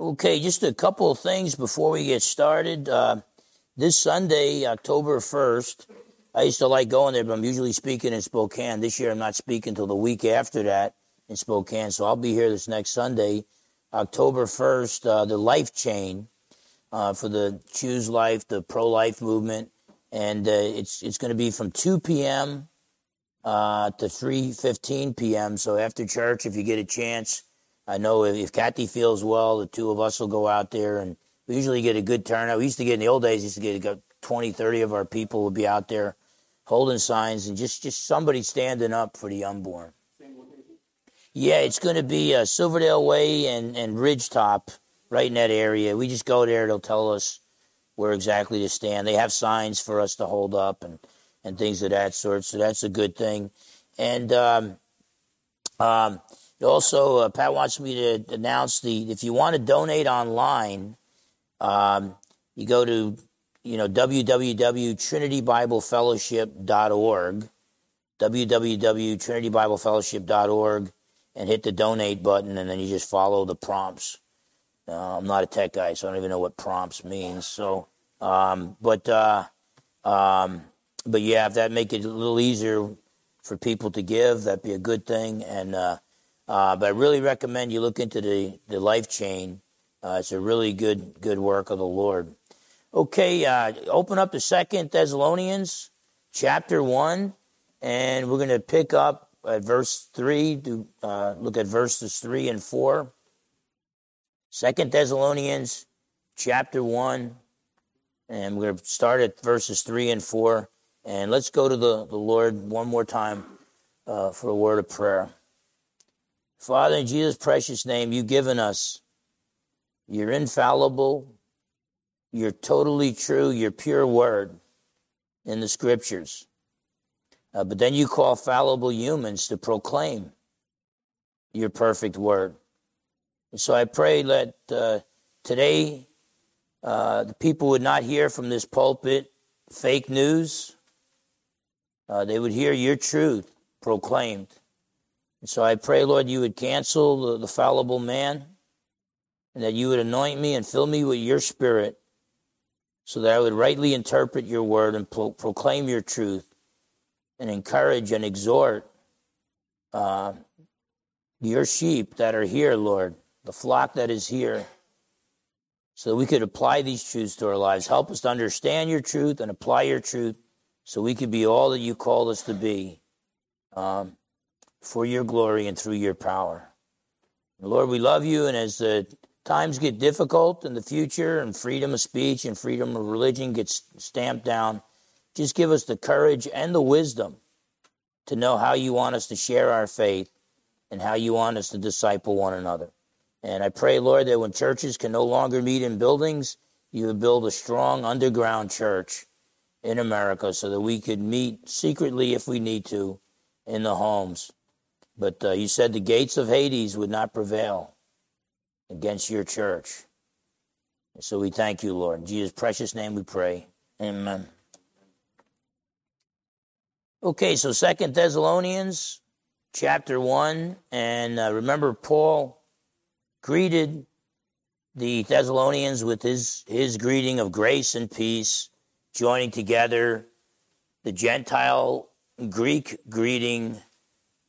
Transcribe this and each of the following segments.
Okay, just a couple of things before we get started. Uh, this Sunday, October 1st, I used to like going there, but I'm usually speaking in Spokane. This year I'm not speaking until the week after that in Spokane, so I'll be here this next Sunday, October 1st, uh, the Life Chain uh, for the Choose Life, the pro life movement. And uh, it's, it's going to be from 2 p.m. Uh, to 3.15 p.m. So after church, if you get a chance, I know if, if Kathy feels well, the two of us will go out there and we usually get a good turnout. We used to get in the old days, used to get 20, 30 of our people would be out there holding signs and just, just somebody standing up for the unborn. Yeah, it's going to be uh, Silverdale Way and, and Ridgetop, right in that area. We just go there, they'll tell us where exactly to stand. They have signs for us to hold up and, and things of that sort, so that's a good thing. And um, um, also, uh, Pat wants me to announce the if you want to donate online, um, you go to you know www.trinitybiblefellowship.org, www.trinitybiblefellowship.org, and hit the donate button, and then you just follow the prompts. Uh, I'm not a tech guy, so I don't even know what prompts means. So, um, but uh, um, but yeah, if that make it a little easier for people to give, that'd be a good thing. And uh, but I really recommend you look into the, the life chain. Uh, it's a really good good work of the Lord. Okay, uh, open up the Second Thessalonians chapter one, and we're going to pick up at verse three. To uh, look at verses three and four. Second Thessalonians chapter one, and we're going to start at verses three and four. And let's go to the, the Lord one more time uh, for a word of prayer. Father, in Jesus' precious name, you've given us You're infallible, You're totally true, your pure word in the scriptures. Uh, but then you call fallible humans to proclaim your perfect word. And so I pray that uh, today uh, the people would not hear from this pulpit fake news. Uh, they would hear your truth proclaimed. And so I pray, Lord, you would cancel the, the fallible man and that you would anoint me and fill me with your spirit so that I would rightly interpret your word and pro- proclaim your truth and encourage and exhort uh, your sheep that are here, Lord, the flock that is here, so that we could apply these truths to our lives. Help us to understand your truth and apply your truth so we could be all that you called us to be. Um, for your glory and through your power. Lord, we love you, and as the times get difficult in the future and freedom of speech and freedom of religion gets stamped down, just give us the courage and the wisdom to know how you want us to share our faith and how you want us to disciple one another. And I pray, Lord, that when churches can no longer meet in buildings, you would build a strong underground church in America so that we could meet secretly if we need to in the homes but uh, you said the gates of Hades would not prevail against your church. So we thank you, Lord. In Jesus' precious name we pray. Amen. Okay, so Second Thessalonians chapter 1. And uh, remember, Paul greeted the Thessalonians with his, his greeting of grace and peace, joining together the Gentile Greek greeting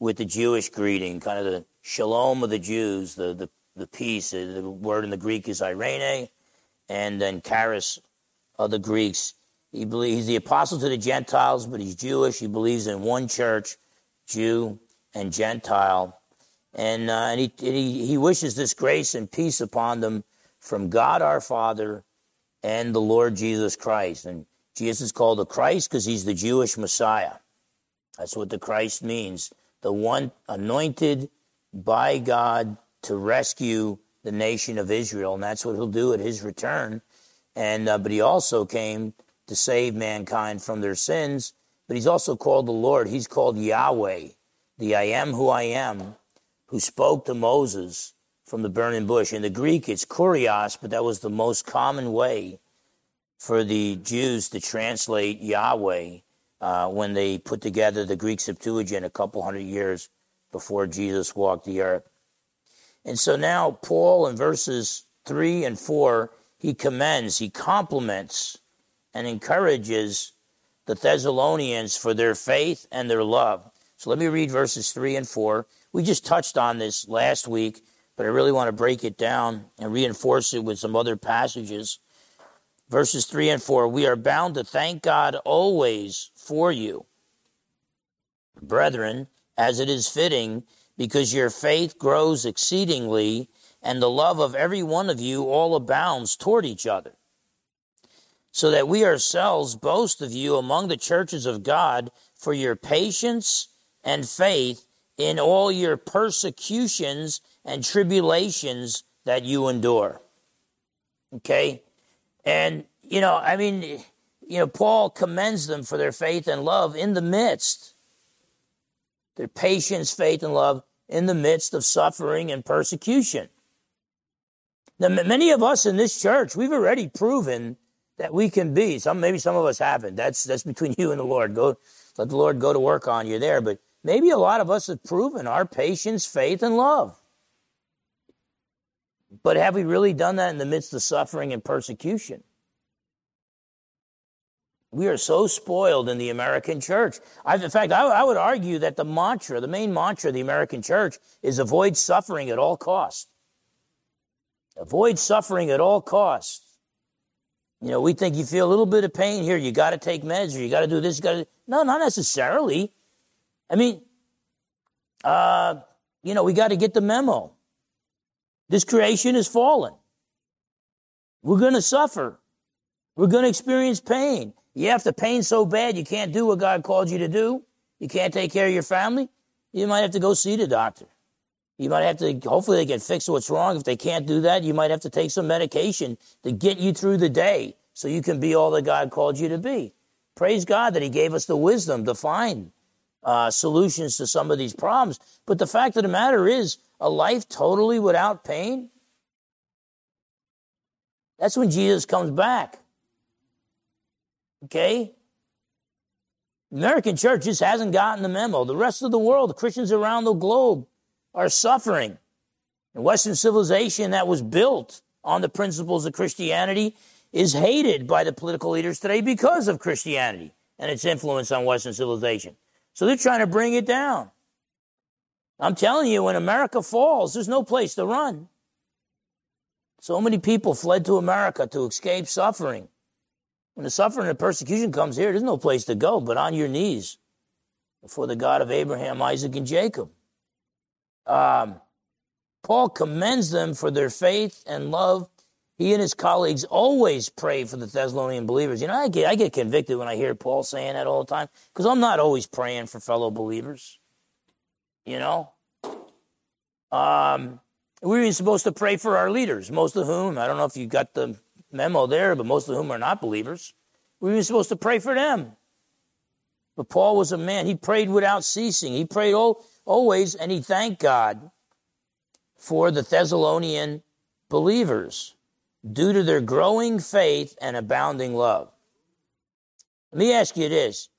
with the Jewish greeting, kind of the shalom of the Jews, the, the, the peace. Uh, the word in the Greek is irene, and then charis of the Greeks. He believes, he's the apostle to the Gentiles, but he's Jewish. He believes in one church, Jew and Gentile. And, uh, and he, he, he wishes this grace and peace upon them from God our Father and the Lord Jesus Christ. And Jesus is called the Christ because he's the Jewish Messiah. That's what the Christ means the one anointed by God to rescue the nation of Israel, and that's what he'll do at his return. And uh, but he also came to save mankind from their sins. But he's also called the Lord. He's called Yahweh, the I am who I am, who spoke to Moses from the burning bush. In the Greek, it's kurios, but that was the most common way for the Jews to translate Yahweh uh, when they put together the Greek Septuagint a couple hundred years before Jesus walked the earth. And so now, Paul in verses 3 and 4, he commends, he compliments, and encourages the Thessalonians for their faith and their love. So let me read verses 3 and 4. We just touched on this last week, but I really want to break it down and reinforce it with some other passages. Verses 3 and 4 We are bound to thank God always for you, brethren, as it is fitting, because your faith grows exceedingly, and the love of every one of you all abounds toward each other so that we ourselves boast of you among the churches of God for your patience and faith in all your persecutions and tribulations that you endure. Okay? And, you know, I mean, you know, Paul commends them for their faith and love in the midst, their patience, faith, and love in the midst of suffering and persecution. Now, many of us in this church, we've already proven that we can be. Some maybe some of us haven't. That's that's between you and the Lord. Go let the Lord go to work on you there. But maybe a lot of us have proven our patience, faith, and love. But have we really done that in the midst of suffering and persecution? We are so spoiled in the American church. I've, in fact, I, I would argue that the mantra, the main mantra of the American church, is avoid suffering at all costs. Avoid suffering at all costs. You know, we think you feel a little bit of pain here, you got to take meds, or you got to do this, got to. No, not necessarily. I mean, uh, you know, we got to get the memo. This creation is fallen. We're going to suffer. We're going to experience pain. You have to pain so bad you can't do what God called you to do. You can't take care of your family. You might have to go see the doctor. You might have to, hopefully, they can fix what's wrong. If they can't do that, you might have to take some medication to get you through the day so you can be all that God called you to be. Praise God that He gave us the wisdom to find uh, solutions to some of these problems. But the fact of the matter is, a life totally without pain, that's when Jesus comes back. Okay? American church just hasn't gotten the memo. The rest of the world, the Christians around the globe, are suffering. And Western civilization that was built on the principles of Christianity is hated by the political leaders today because of Christianity and its influence on Western civilization. So they're trying to bring it down. I'm telling you, when America falls, there's no place to run. So many people fled to America to escape suffering. When the suffering and persecution comes here, there's no place to go but on your knees before the God of Abraham, Isaac, and Jacob. Um, Paul commends them for their faith and love. He and his colleagues always pray for the Thessalonian believers. You know, I get, I get convicted when I hear Paul saying that all the time because I'm not always praying for fellow believers. You know? Um, we're even supposed to pray for our leaders, most of whom, I don't know if you got the memo there, but most of whom are not believers. We're even supposed to pray for them. But Paul was a man. He prayed without ceasing. He prayed always, and he thanked God for the Thessalonian believers due to their growing faith and abounding love. Let me ask you this.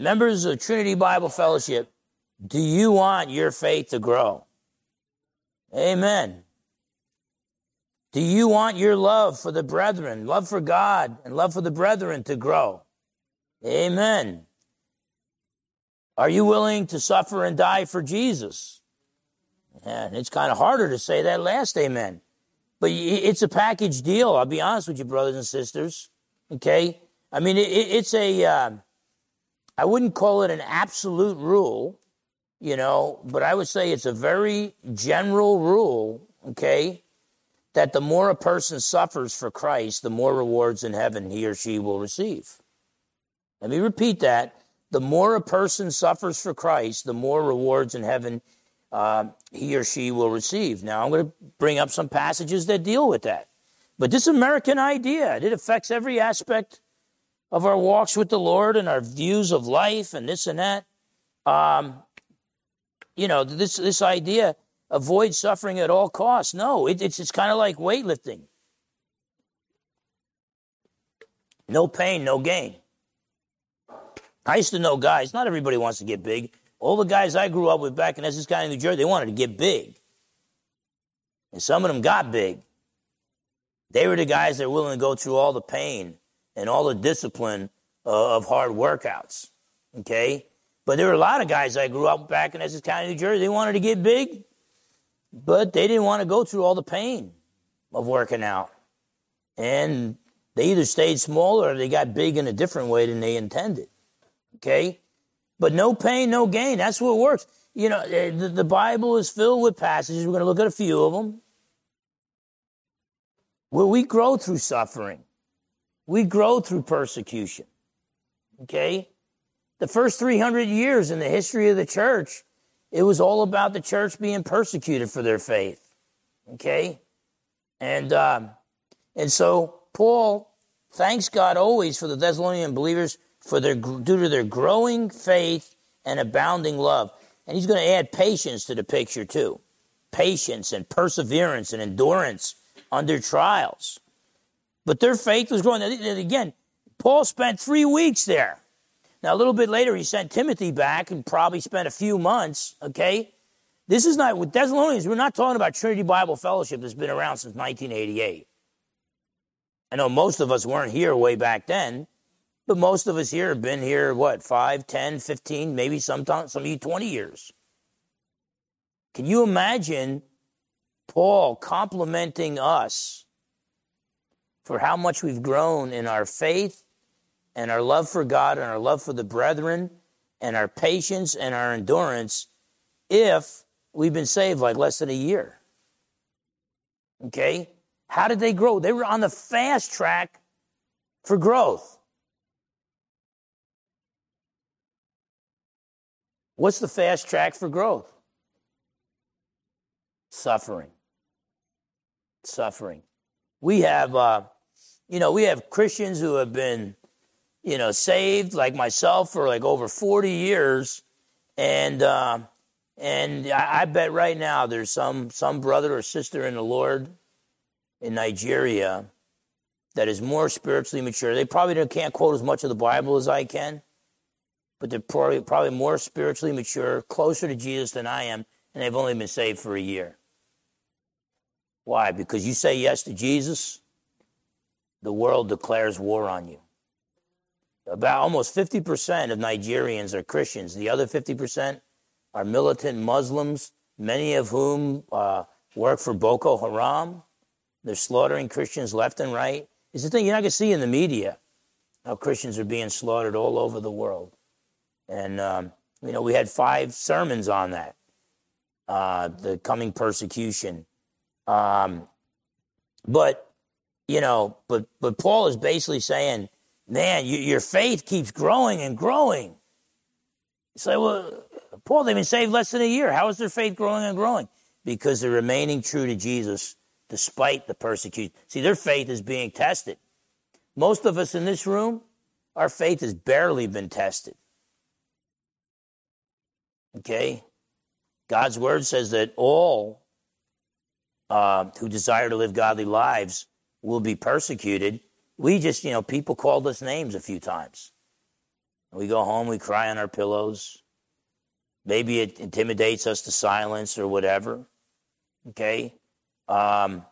Members of Trinity Bible Fellowship, do you want your faith to grow? Amen. Do you want your love for the brethren, love for God, and love for the brethren to grow? Amen. Are you willing to suffer and die for Jesus? And it's kind of harder to say that last amen. But it's a package deal. I'll be honest with you, brothers and sisters. Okay? I mean, it, it's a. Uh, I wouldn't call it an absolute rule, you know, but I would say it's a very general rule, okay, that the more a person suffers for Christ, the more rewards in heaven he or she will receive. Let me repeat that the more a person suffers for Christ, the more rewards in heaven uh, he or she will receive. Now, I'm going to bring up some passages that deal with that. But this American idea, it affects every aspect of our walks with the Lord and our views of life and this and that. Um, you know, this, this idea, avoid suffering at all costs. No, it, it's, it's kind of like weightlifting. No pain, no gain. I used to know guys, not everybody wants to get big. All the guys I grew up with back in Essex County, New Jersey, they wanted to get big. And some of them got big. They were the guys that were willing to go through all the pain and all the discipline uh, of hard workouts. Okay? But there were a lot of guys I grew up back in Essex County, New Jersey. They wanted to get big, but they didn't want to go through all the pain of working out. And they either stayed small or they got big in a different way than they intended. Okay? But no pain, no gain. That's what works. You know, eh, the, the Bible is filled with passages. We're going to look at a few of them where we grow through suffering. We grow through persecution. Okay? The first 300 years in the history of the church, it was all about the church being persecuted for their faith. Okay? And, um, and so Paul thanks God always for the Thessalonian believers for their, due to their growing faith and abounding love. And he's going to add patience to the picture too. Patience and perseverance and endurance under trials. But their faith was growing. Again, Paul spent three weeks there. Now, a little bit later, he sent Timothy back and probably spent a few months, okay? This is not, with Thessalonians, we're not talking about Trinity Bible Fellowship that's been around since 1988. I know most of us weren't here way back then, but most of us here have been here, what, 5, 10, 15, maybe sometimes, some of you 20 years. Can you imagine Paul complimenting us for how much we've grown in our faith and our love for God and our love for the brethren and our patience and our endurance if we've been saved like less than a year. Okay? How did they grow? They were on the fast track for growth. What's the fast track for growth? Suffering. Suffering. We have, uh, you know, we have Christians who have been, you know, saved like myself for like over 40 years. And, uh, and I, I bet right now there's some, some brother or sister in the Lord in Nigeria that is more spiritually mature. They probably can't quote as much of the Bible as I can, but they're probably, probably more spiritually mature, closer to Jesus than I am, and they've only been saved for a year. Why? Because you say yes to Jesus, the world declares war on you. About almost 50% of Nigerians are Christians. The other 50% are militant Muslims, many of whom uh, work for Boko Haram. They're slaughtering Christians left and right. It's the thing you're not going to see in the media how Christians are being slaughtered all over the world. And, um, you know, we had five sermons on that uh, the coming persecution. Um, but, you know, but, but Paul is basically saying, man, you, your faith keeps growing and growing. You say, well, Paul, they've been saved less than a year. How is their faith growing and growing? Because they're remaining true to Jesus despite the persecution. See, their faith is being tested. Most of us in this room, our faith has barely been tested. Okay? God's word says that all uh, who desire to live godly lives will be persecuted. We just, you know, people called us names a few times. We go home, we cry on our pillows. Maybe it intimidates us to silence or whatever. Okay? Um,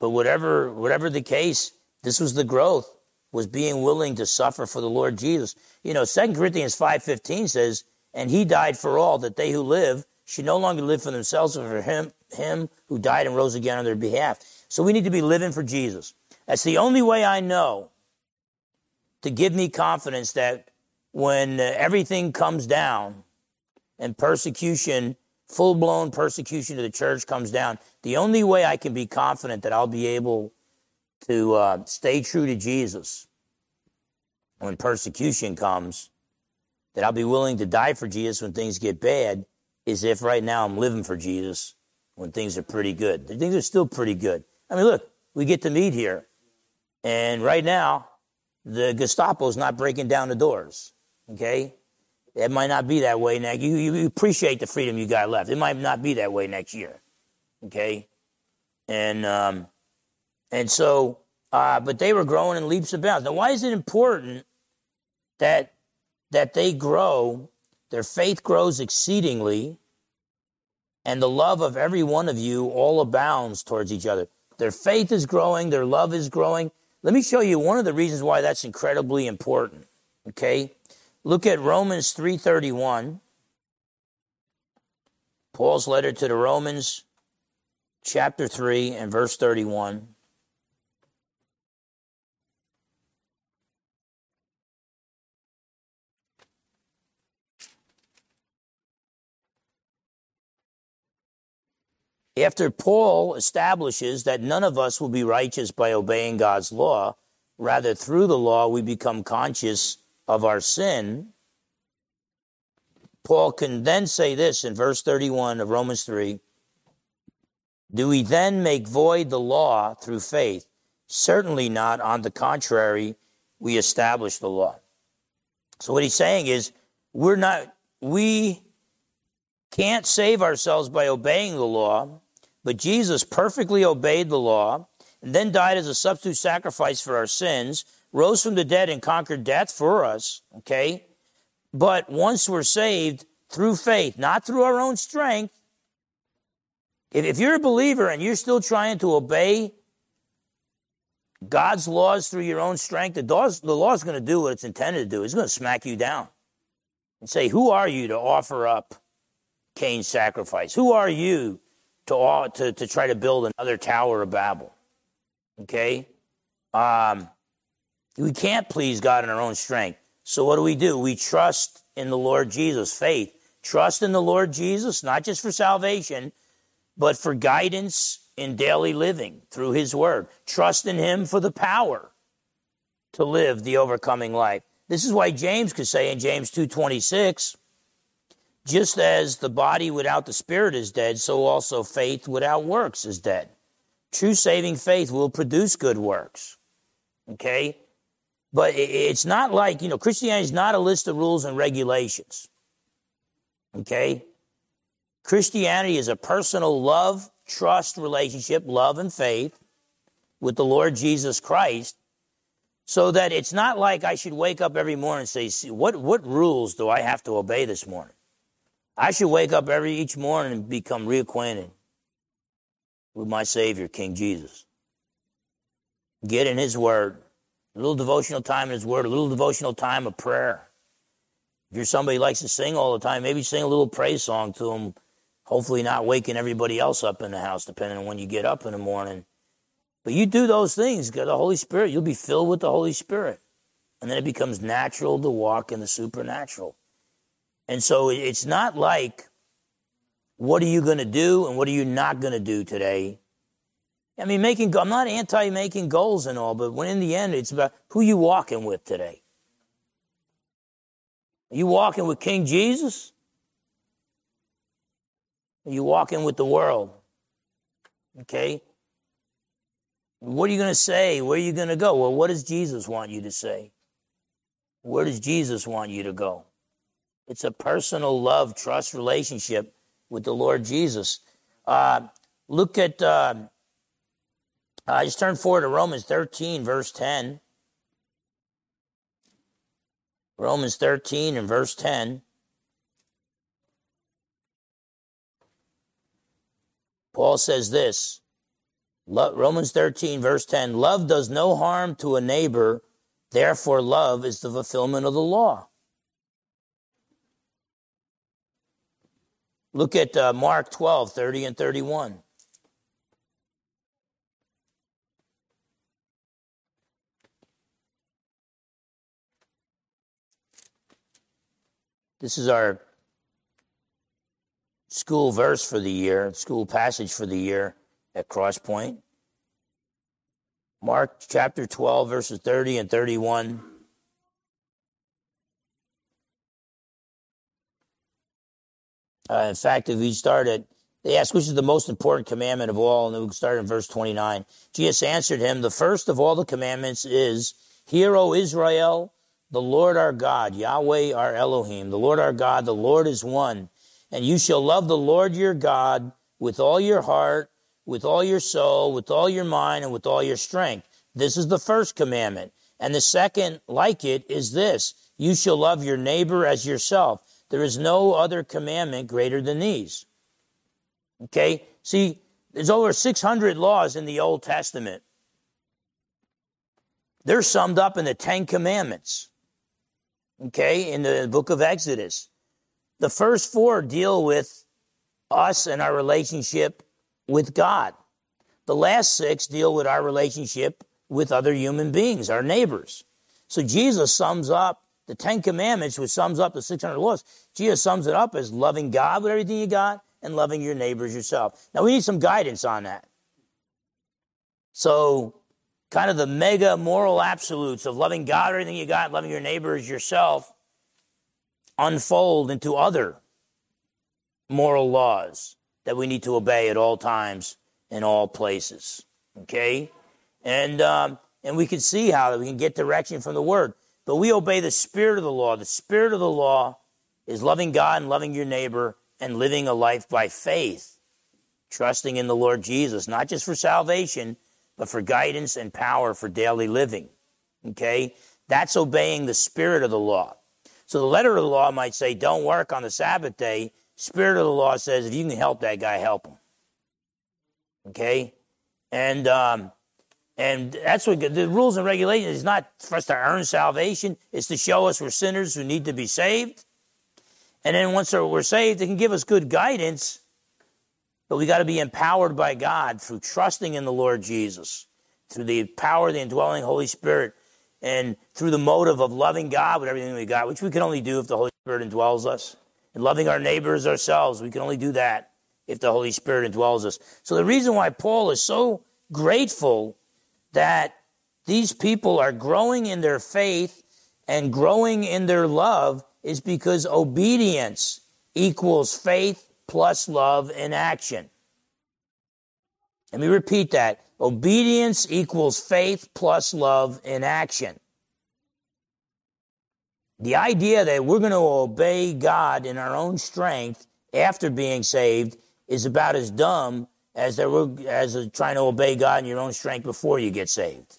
but whatever, whatever the case, this was the growth, was being willing to suffer for the Lord Jesus. You know, 2 Corinthians 5.15 says, And he died for all, that they who live should no longer live for themselves, but for him, him who died and rose again on their behalf. So we need to be living for Jesus. That's the only way I know to give me confidence that when everything comes down and persecution full blown persecution of the church comes down, the only way I can be confident that I'll be able to uh, stay true to Jesus when persecution comes, that I'll be willing to die for Jesus when things get bad, is if right now I'm living for Jesus when things are pretty good. Things are still pretty good. I mean, look, we get to meet here, and right now, the Gestapo's not breaking down the doors. Okay? It might not be that way next. You, you appreciate the freedom you got left. It might not be that way next year. Okay, and um, and so, uh, but they were growing in leaps and bounds. Now, why is it important that that they grow? Their faith grows exceedingly, and the love of every one of you all abounds towards each other. Their faith is growing, their love is growing. Let me show you one of the reasons why that's incredibly important. Okay? Look at Romans 3:31. Paul's letter to the Romans chapter 3 and verse 31. After Paul establishes that none of us will be righteous by obeying God's law, rather, through the law, we become conscious of our sin. Paul can then say this in verse 31 of Romans 3 Do we then make void the law through faith? Certainly not. On the contrary, we establish the law. So, what he's saying is, we're not, we can't save ourselves by obeying the law. But Jesus perfectly obeyed the law and then died as a substitute sacrifice for our sins, rose from the dead and conquered death for us, okay? But once we're saved through faith, not through our own strength, if, you're a believer and you're still trying to obey God's laws through your own strength, the, laws, is going to do what it's intended to do. It's going to smack you down and say, Who are you to offer up Cain's sacrifice? Who are you to, all, to, to try to build another Tower of Babel. Okay? Um, we can't please God in our own strength. So what do we do? We trust in the Lord Jesus, faith. Trust in the Lord Jesus, not just for salvation, but for guidance in daily living through his word. Trust in him for the power to live the overcoming life. This is why James could say in James 2:26, just as the body without the spirit is dead, so also faith without works is dead. True saving faith will produce good works. Okay? But it's not like, you know, Christianity is not a list of rules and regulations. Okay? Christianity is a personal love, trust relationship, love and faith with the Lord Jesus Christ. So that it's not like I should wake up every morning and say, what, what rules do I have to obey this morning? I should wake up every each morning and become reacquainted with my Savior, King Jesus. Get in His Word, a little devotional time in His Word, a little devotional time of prayer. If you're somebody who likes to sing all the time, maybe sing a little praise song to Him. Hopefully, not waking everybody else up in the house, depending on when you get up in the morning. But you do those things, get the Holy Spirit, you'll be filled with the Holy Spirit. And then it becomes natural to walk in the supernatural. And so it's not like, what are you going to do and what are you not going to do today? I mean, making, I'm not anti making goals and all, but when in the end, it's about who you walking with today. Are you walking with King Jesus? Are you walking with the world? Okay? What are you going to say? Where are you going to go? Well, what does Jesus want you to say? Where does Jesus want you to go? It's a personal love, trust relationship with the Lord Jesus. Uh, look at, uh, I just turn forward to Romans 13, verse 10. Romans 13 and verse 10. Paul says this Romans 13, verse 10 Love does no harm to a neighbor, therefore, love is the fulfillment of the law. Look at uh, Mark 12, 30 and 31. This is our school verse for the year, school passage for the year at Crosspoint. Mark chapter 12, verses 30 and 31. Uh, in fact, if we start at, they ask which is the most important commandment of all, and we start in verse 29. Jesus answered him, The first of all the commandments is, Hear, O Israel, the Lord our God, Yahweh our Elohim, the Lord our God, the Lord is one. And you shall love the Lord your God with all your heart, with all your soul, with all your mind, and with all your strength. This is the first commandment. And the second, like it, is this you shall love your neighbor as yourself. There is no other commandment greater than these. Okay? See, there's over 600 laws in the Old Testament. They're summed up in the Ten Commandments. Okay? In the book of Exodus. The first four deal with us and our relationship with God. The last six deal with our relationship with other human beings, our neighbors. So Jesus sums up the Ten Commandments, which sums up the 600 laws. Jesus sums it up as loving God with everything you got and loving your neighbors yourself. Now we need some guidance on that. So, kind of the mega moral absolutes of loving God, everything you got, loving your neighbors yourself, unfold into other moral laws that we need to obey at all times in all places. Okay? And, um, and we can see how we can get direction from the Word. But we obey the spirit of the law. The spirit of the law is loving God and loving your neighbor and living a life by faith, trusting in the Lord Jesus, not just for salvation, but for guidance and power for daily living. Okay? That's obeying the spirit of the law. So the letter of the law might say, don't work on the Sabbath day. Spirit of the law says, if you can help that guy, help him. Okay? And, um, and that's what the rules and regulations is not for us to earn salvation. It's to show us we're sinners who need to be saved. And then once we're saved, it can give us good guidance. But we got to be empowered by God through trusting in the Lord Jesus, through the power of the indwelling Holy Spirit, and through the motive of loving God with everything we got, which we can only do if the Holy Spirit indwells us. And loving our neighbors ourselves, we can only do that if the Holy Spirit indwells us. So the reason why Paul is so grateful that these people are growing in their faith and growing in their love is because obedience equals faith plus love in action. Let me repeat that. Obedience equals faith plus love in action. The idea that we're going to obey God in our own strength after being saved is about as dumb as they were as trying to obey God in your own strength before you get saved.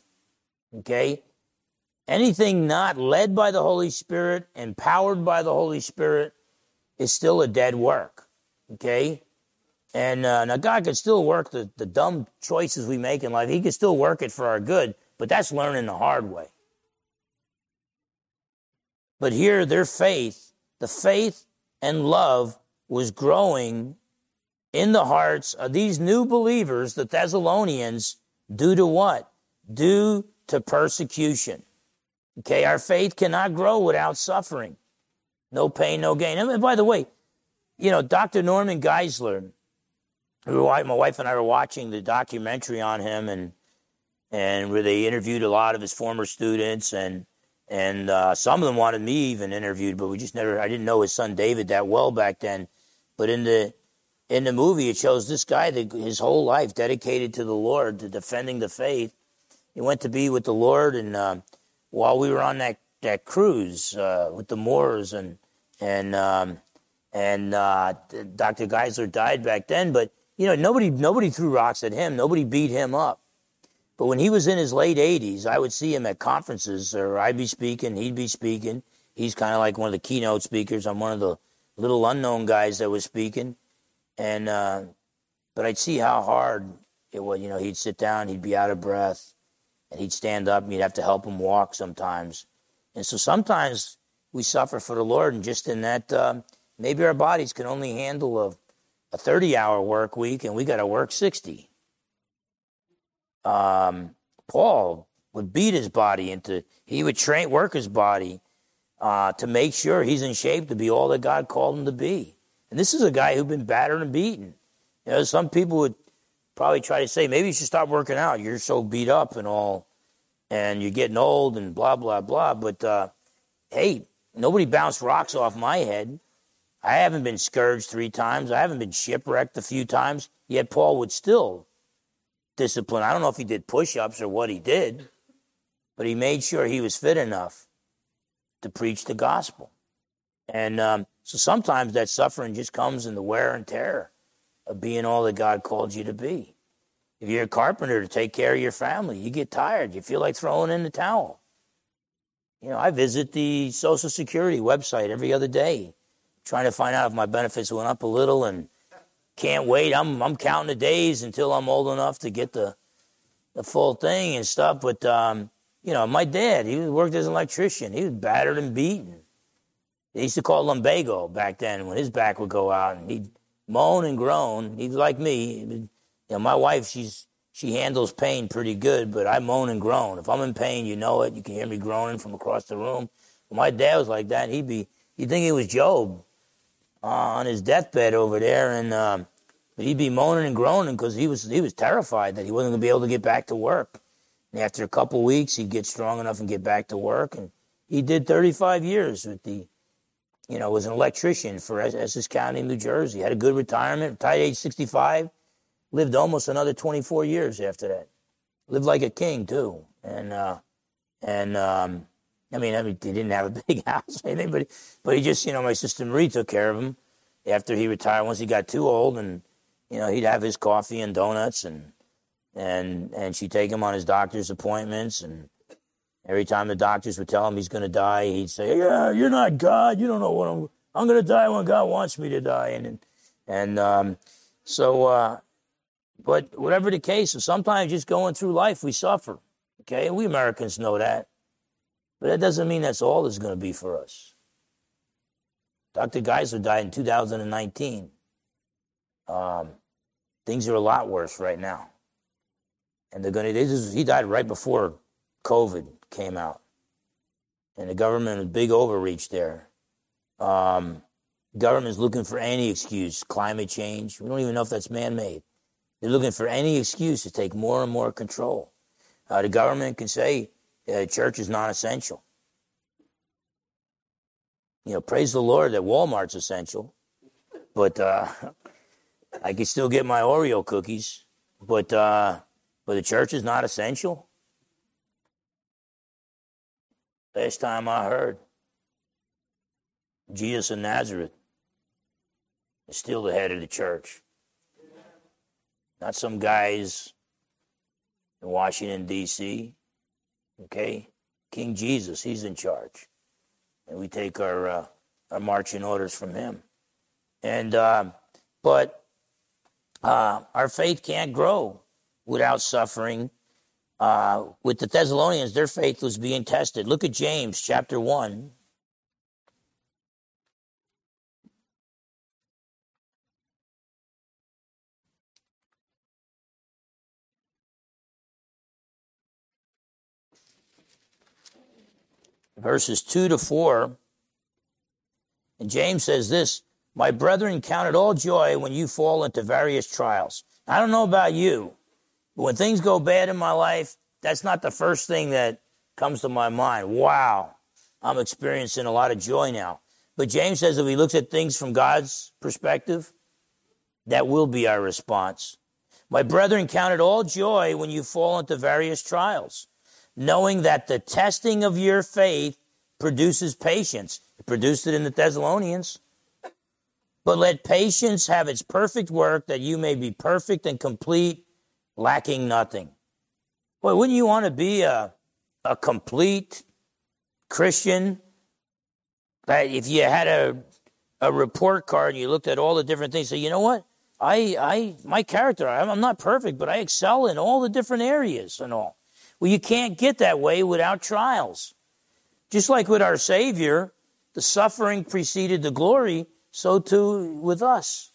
Okay? Anything not led by the Holy Spirit, empowered by the Holy Spirit, is still a dead work. Okay? And uh, now God can still work the, the dumb choices we make in life. He can still work it for our good, but that's learning the hard way. But here, their faith, the faith and love was growing in the hearts of these new believers, the Thessalonians, due to what? Due to persecution. Okay, our faith cannot grow without suffering. No pain, no gain. And by the way, you know, Dr. Norman Geisler, who my wife and I were watching the documentary on him, and and where they interviewed a lot of his former students, and and uh, some of them wanted me even interviewed, but we just never. I didn't know his son David that well back then. But in the in the movie, it shows this guy that his whole life dedicated to the Lord, to defending the faith. He went to be with the Lord, and uh, while we were on that that cruise uh, with the Moors, and and um, and uh, Dr. Geisler died back then, but you know nobody nobody threw rocks at him, nobody beat him up. But when he was in his late 80s, I would see him at conferences, or I'd be speaking, he'd be speaking. He's kind of like one of the keynote speakers. I'm one of the little unknown guys that was speaking and uh, but I'd see how hard it was. You know, he'd sit down, he'd be out of breath, and he'd stand up, and you'd have to help him walk sometimes. And so sometimes we suffer for the Lord, and just in that, uh, maybe our bodies can only handle a, a 30 hour work week, and we got to work 60. Um, Paul would beat his body into, he would train, work his body uh, to make sure he's in shape to be all that God called him to be. And this is a guy who'd been battered and beaten. You know, some people would probably try to say, maybe you should stop working out. You're so beat up and all, and you're getting old and blah, blah, blah. But uh, hey, nobody bounced rocks off my head. I haven't been scourged three times. I haven't been shipwrecked a few times. Yet Paul would still discipline. I don't know if he did push ups or what he did, but he made sure he was fit enough to preach the gospel. And um, so sometimes that suffering just comes in the wear and tear of being all that God called you to be. If you're a carpenter to take care of your family, you get tired. You feel like throwing in the towel. You know, I visit the Social Security website every other day, trying to find out if my benefits went up a little and can't wait. I'm I'm counting the days until I'm old enough to get the the full thing and stuff. But um, you know, my dad, he worked as an electrician. He was battered and beaten. They used to call lumbago back then when his back would go out and he'd moan and groan. He's like me. You know, my wife, she's she handles pain pretty good, but I moan and groan. If I'm in pain, you know it. You can hear me groaning from across the room. my dad was like that. He'd be, you'd think he was Job uh, on his deathbed over there, and um, he'd be moaning and groaning because he was he was terrified that he wasn't going to be able to get back to work. And after a couple weeks, he'd get strong enough and get back to work. And he did 35 years with the, you know, was an electrician for Essex County, New Jersey. Had a good retirement, retired age 65 lived almost another 24 years after that. Lived like a king too, and uh, and um, I mean, I mean, he didn't have a big house or anything, but but he just, you know, my sister Marie took care of him after he retired. Once he got too old, and you know, he'd have his coffee and donuts, and and and she'd take him on his doctor's appointments, and every time the doctors would tell him he's going to die, he'd say, "Yeah, you're not God. You don't know what I'm. I'm going to die when God wants me to die." And and um, so uh, but whatever the case, sometimes just going through life, we suffer. Okay, we Americans know that. But that doesn't mean that's all it's going to be for us. Dr. Geisler died in 2019. Um, things are a lot worse right now. And they're going to, he died right before COVID came out. And the government, a big overreach there. Um, government's looking for any excuse. Climate change. We don't even know if that's man made. They're looking for any excuse to take more and more control. Uh, the government can say uh, church is non essential. You know, praise the Lord that Walmart's essential, but uh, I can still get my Oreo cookies. But uh, but the church is not essential. Last time I heard, Jesus of Nazareth is still the head of the church not some guys in Washington, D.C. Okay? King Jesus, he's in charge. And we take our, uh, our marching orders from him. And, uh, but uh, our faith can't grow without suffering. Uh, with the Thessalonians, their faith was being tested. Look at James chapter 1. verses 2 to 4. And James says this My brethren, count it all joy when you fall into various trials. I don't know about you, but when things go bad in my life, that's not the first thing that comes to my mind. Wow, I'm experiencing a lot of joy now. But James says if he looks at things from God's perspective, that will be our response. My brethren, count it all joy when you fall into various trials knowing that the testing of your faith produces patience. It produced it in the Thessalonians. But let patience have its perfect work that you may be perfect and complete, lacking nothing. Boy, wouldn't you want to be a, a complete Christian? That if you had a, a report card and you looked at all the different things, say, you know what? I, I, my character, I'm not perfect, but I excel in all the different areas and all. Well, you can't get that way without trials. Just like with our Savior, the suffering preceded the glory, so too with us.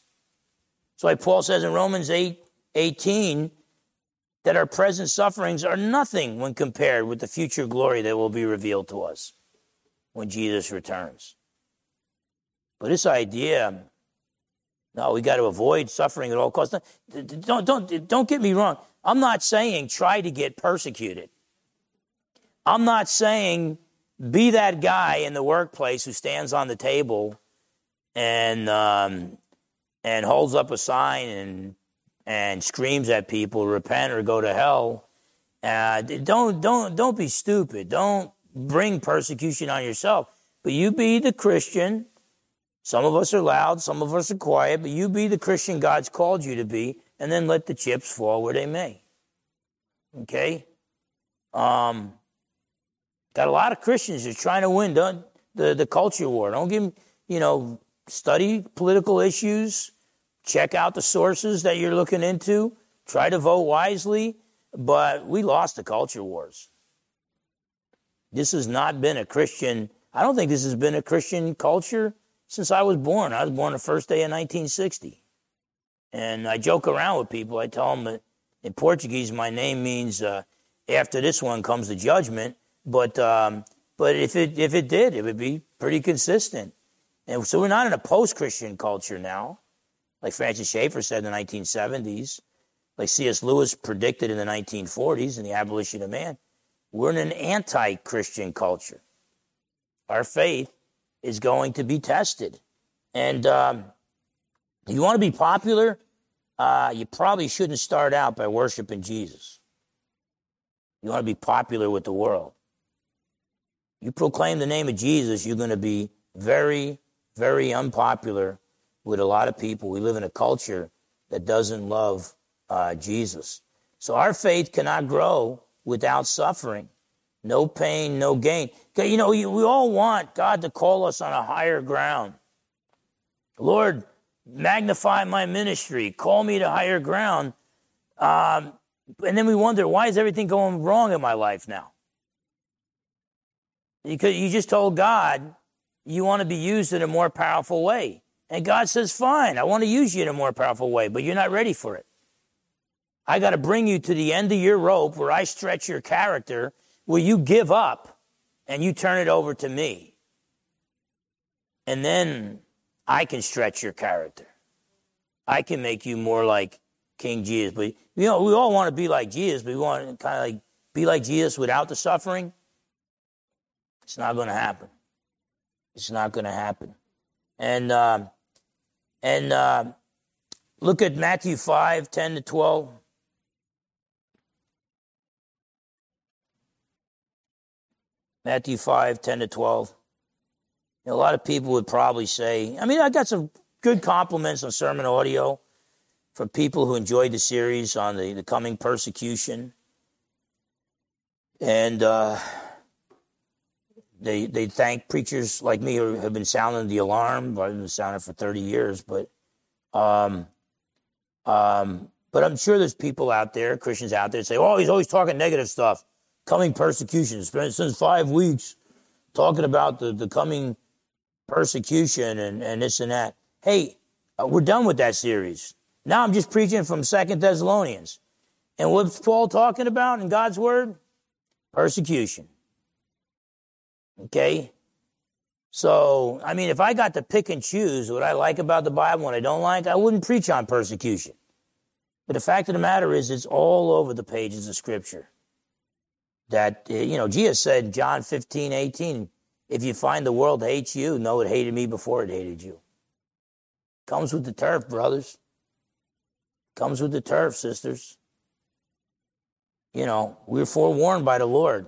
That's why Paul says in Romans 8 18 that our present sufferings are nothing when compared with the future glory that will be revealed to us when Jesus returns. But this idea, no, we got to avoid suffering at all costs. Don't, don't, don't get me wrong. I'm not saying try to get persecuted. I'm not saying be that guy in the workplace who stands on the table and um, and holds up a sign and and screams at people, repent or go to hell. Uh, don't don't don't be stupid. Don't bring persecution on yourself. But you be the Christian. Some of us are loud, some of us are quiet, but you be the Christian God's called you to be and then let the chips fall where they may. Okay? Um, got a lot of Christians just trying to win the, the, the culture war. Don't give them, you know, study political issues, check out the sources that you're looking into, try to vote wisely, but we lost the culture wars. This has not been a Christian, I don't think this has been a Christian culture since I was born. I was born the first day of 1960. And I joke around with people. I tell them that in Portuguese, my name means uh, after this one comes the judgment. But um, but if it if it did, it would be pretty consistent. And so we're not in a post-Christian culture now, like Francis Schaeffer said in the 1970s, like C.S. Lewis predicted in the 1940s in the Abolition of Man. We're in an anti-Christian culture. Our faith is going to be tested, and um, you want to be popular. Uh, you probably shouldn't start out by worshiping Jesus. You want to be popular with the world. You proclaim the name of Jesus, you're going to be very, very unpopular with a lot of people. We live in a culture that doesn't love uh, Jesus. So our faith cannot grow without suffering. No pain, no gain. You know, we all want God to call us on a higher ground. Lord, magnify my ministry, call me to higher ground. Um, and then we wonder, why is everything going wrong in my life now? Because you just told God you want to be used in a more powerful way. And God says, fine, I want to use you in a more powerful way, but you're not ready for it. I got to bring you to the end of your rope where I stretch your character, where you give up and you turn it over to me. And then I can stretch your character. I can make you more like King Jesus. But you know, we all want to be like Jesus, but we want to kind of like be like Jesus without the suffering. It's not going to happen. It's not going to happen. And uh, and uh, look at Matthew 5, 10 to 12. Matthew 5, 10 to 12. You know, a lot of people would probably say, I mean, I got some good compliments on sermon audio from people who enjoyed the series on the, the coming persecution. And uh, they they thank preachers like me who have been sounding the alarm. I've been sounding for 30 years, but um, um, but I'm sure there's people out there, Christians out there, say, "Oh, he's always talking negative stuff, coming persecution." Spent since five weeks talking about the the coming persecution and and this and that. Hey, uh, we're done with that series. Now I'm just preaching from Second Thessalonians, and what's Paul talking about in God's word? Persecution. Okay? So, I mean, if I got to pick and choose what I like about the Bible and I don't like, I wouldn't preach on persecution. But the fact of the matter is, it's all over the pages of Scripture. That, eh, you know, Jesus said, John 15, 18, if you find the world hates you, know it hated me before it hated you. Comes with the turf, brothers. Comes with the turf, sisters. You know, we're forewarned by the Lord.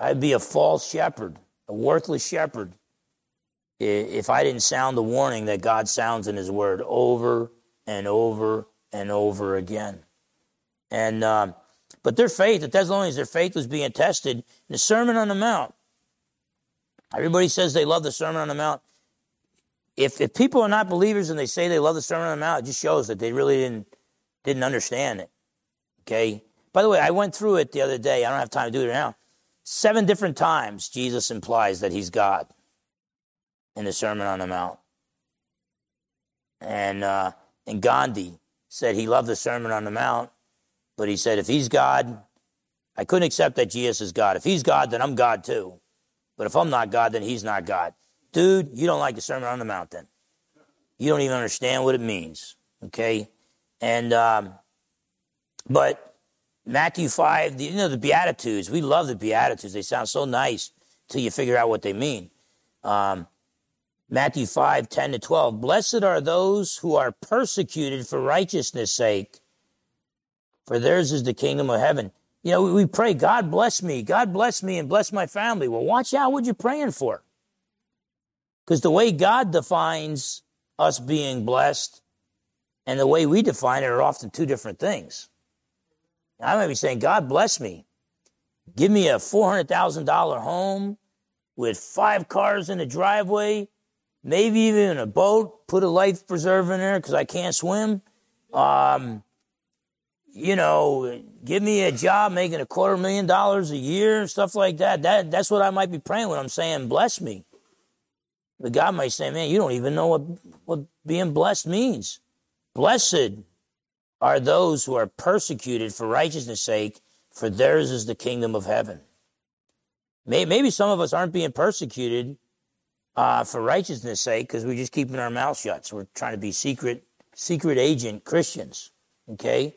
I'd be a false shepherd, a worthless shepherd, if I didn't sound the warning that God sounds in His Word over and over and over again. And um, but their faith, the Thessalonians, their faith was being tested in the Sermon on the Mount. Everybody says they love the Sermon on the Mount. If if people are not believers and they say they love the Sermon on the Mount, it just shows that they really didn't didn't understand it. Okay. By the way, I went through it the other day. I don't have time to do it now. Seven different times Jesus implies that he's God in the Sermon on the Mount. And, uh, and Gandhi said he loved the Sermon on the Mount, but he said, if he's God, I couldn't accept that Jesus is God. If he's God, then I'm God too. But if I'm not God, then he's not God. Dude, you don't like the Sermon on the Mount then. You don't even understand what it means. Okay? And, um, but Matthew 5, the, you know, the Beatitudes. We love the Beatitudes. They sound so nice till you figure out what they mean. Um, Matthew 5, 10 to 12. Blessed are those who are persecuted for righteousness' sake, for theirs is the kingdom of heaven. You know, we pray, God bless me, God bless me, and bless my family. Well, watch out what you're praying for. Because the way God defines us being blessed and the way we define it are often two different things. I might be saying, God bless me. Give me a $400,000 home with five cars in the driveway maybe even a boat, put a life preserver in there because I can't swim. Um, you know, give me a job making a quarter million dollars a year, stuff like that. That that's what I might be praying when I'm saying bless me. But God might say, man, you don't even know what, what being blessed means. Blessed are those who are persecuted for righteousness' sake, for theirs is the kingdom of heaven. Maybe some of us aren't being persecuted uh, for righteousness' sake because we're just keeping our mouth shut. So we're trying to be secret, secret agent Christians. Okay?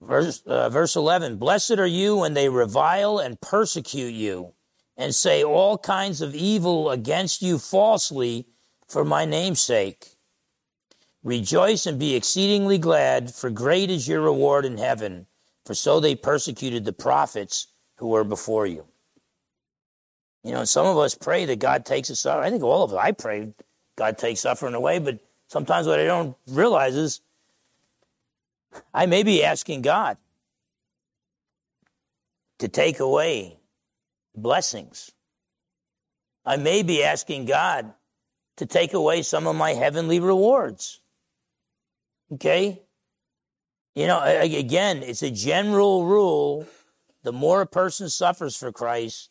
Verse, uh, verse 11 Blessed are you when they revile and persecute you and say all kinds of evil against you falsely for my name's sake. Rejoice and be exceedingly glad, for great is your reward in heaven, for so they persecuted the prophets who were before you. You know, some of us pray that God takes us suffering. I think all of us, I pray God takes suffering away, but sometimes what I don't realize is I may be asking God to take away blessings. I may be asking God to take away some of my heavenly rewards. Okay? You know, again, it's a general rule. The more a person suffers for Christ,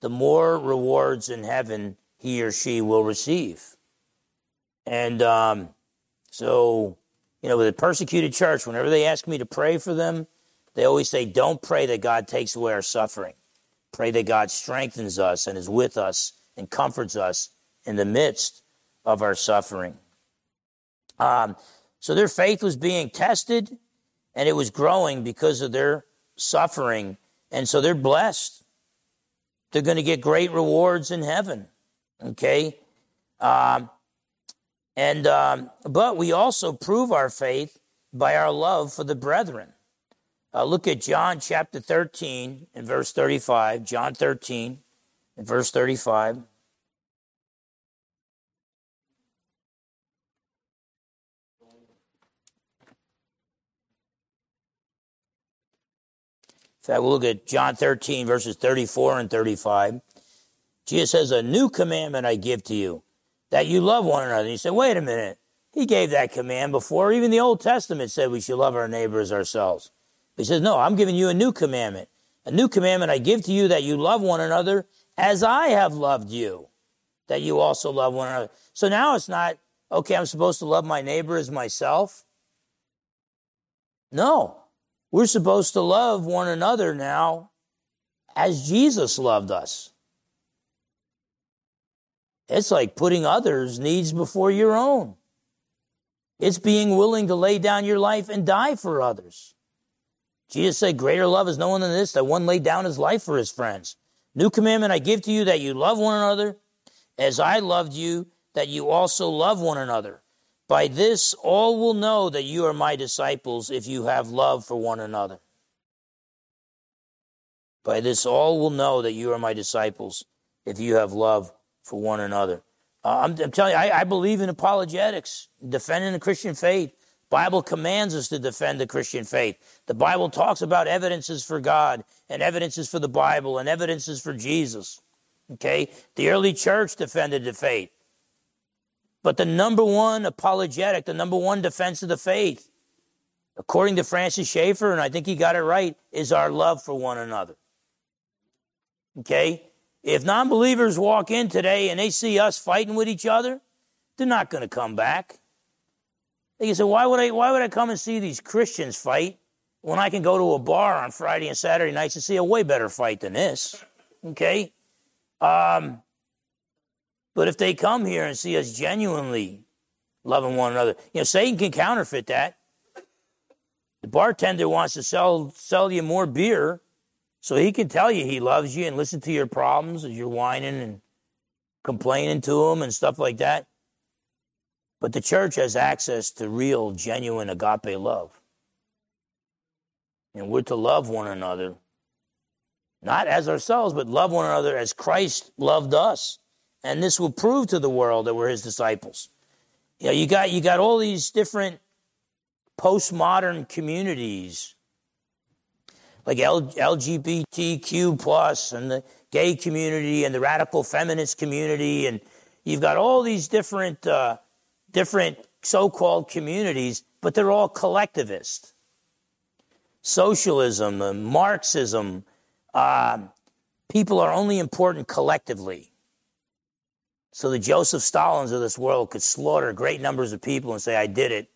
the more rewards in heaven he or she will receive. And um, so, you know, with a persecuted church, whenever they ask me to pray for them, they always say, don't pray that God takes away our suffering. Pray that God strengthens us and is with us and comforts us in the midst of our suffering. Um, so their faith was being tested and it was growing because of their suffering. And so they're blessed. They're going to get great rewards in heaven. Okay? Um, and, um, but we also prove our faith by our love for the brethren. Uh, look at John chapter 13 and verse 35. John 13 and verse 35. Fact, we'll look at John 13, verses 34 and 35. Jesus says, A new commandment I give to you, that you love one another. And you say, Wait a minute. He gave that command before. Even the Old Testament said we should love our neighbors ourselves. He says, No, I'm giving you a new commandment. A new commandment I give to you that you love one another as I have loved you, that you also love one another. So now it's not, okay, I'm supposed to love my neighbor as myself. No, we're supposed to love one another now as Jesus loved us. It's like putting others' needs before your own. It's being willing to lay down your life and die for others. Jesus said, Greater love is no one than this, that one laid down his life for his friends. New commandment I give to you that you love one another as I loved you, that you also love one another. By this, all will know that you are my disciples if you have love for one another. By this, all will know that you are my disciples if you have love for one another. Uh, I'm, I'm, telling you, I, I believe in apologetics, defending the Christian faith. Bible commands us to defend the Christian faith. The Bible talks about evidences for God and evidences for the Bible and evidences for Jesus. Okay? The early church defended the faith. But the number one apologetic, the number one defense of the faith, according to Francis Schaeffer, and I think he got it right, is our love for one another. Okay? If non believers walk in today and they see us fighting with each other, they're not going to come back. They can say, why would, I, why would I come and see these Christians fight when I can go to a bar on Friday and Saturday nights and see a way better fight than this? Okay? Um, but if they come here and see us genuinely loving one another, you know, Satan can counterfeit that. The bartender wants to sell sell you more beer, so he can tell you he loves you and listen to your problems as you're whining and complaining to him and stuff like that. But the church has access to real, genuine agape love. And we're to love one another, not as ourselves, but love one another as Christ loved us and this will prove to the world that we're his disciples. You know, you got you got all these different postmodern communities like LGBTQ plus and the gay community and the radical feminist community and you've got all these different, uh, different so-called communities, but they're all collectivist. Socialism, Marxism, uh, people are only important collectively. So the Joseph Stalins of this world could slaughter great numbers of people and say, I did it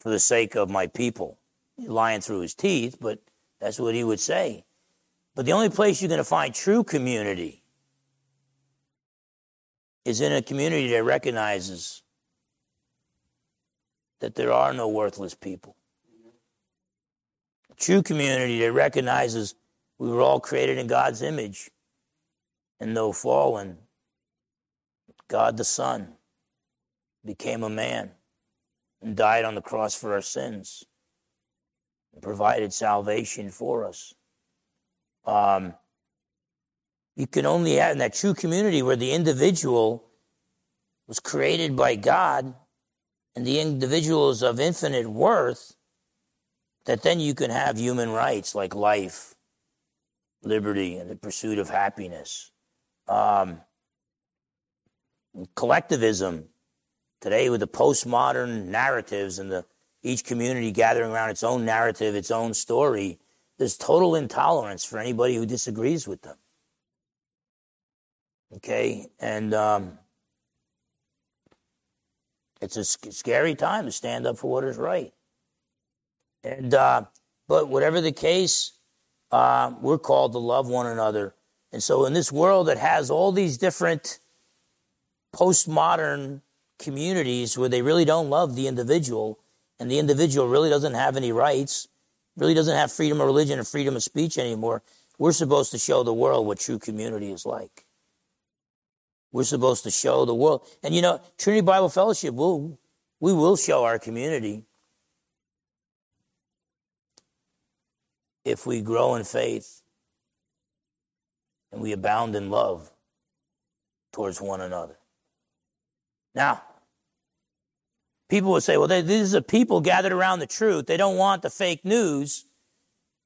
for the sake of my people. lying through his teeth, but that's what he would say. But the only place you're going to find true community is in a community that recognizes that there are no worthless people. A true community that recognizes we were all created in God's image and though fallen, God the Son became a man and died on the cross for our sins and provided salvation for us. Um, you can only have in that true community where the individual was created by God and the individual is of infinite worth, that then you can have human rights like life, liberty, and the pursuit of happiness. Um, collectivism today with the postmodern narratives and the each community gathering around its own narrative, its own story, there's total intolerance for anybody who disagrees with them. Okay, and um, it's a scary time to stand up for what is right. And uh, but whatever the case, uh, we're called to love one another. And so, in this world that has all these different postmodern communities where they really don't love the individual, and the individual really doesn't have any rights, really doesn't have freedom of religion and freedom of speech anymore, we're supposed to show the world what true community is like. We're supposed to show the world. And you know, Trinity Bible Fellowship will we will show our community if we grow in faith and we abound in love towards one another. Now, people would say, well, this is a people gathered around the truth. They don't want the fake news,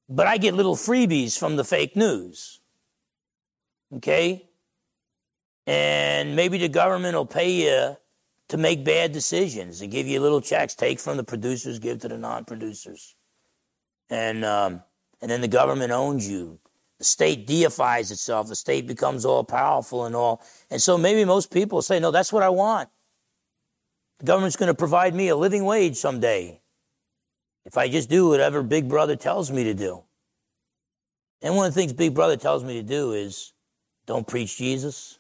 but I get little freebies from the fake news. Okay? And maybe the government will pay you to make bad decisions and give you little checks. Take from the producers, give to the non producers. And, um, and then the government owns you. The state deifies itself. The state becomes all powerful and all. And so maybe most people say, no, that's what I want. The government's going to provide me a living wage someday if I just do whatever Big Brother tells me to do. And one of the things Big Brother tells me to do is don't preach Jesus.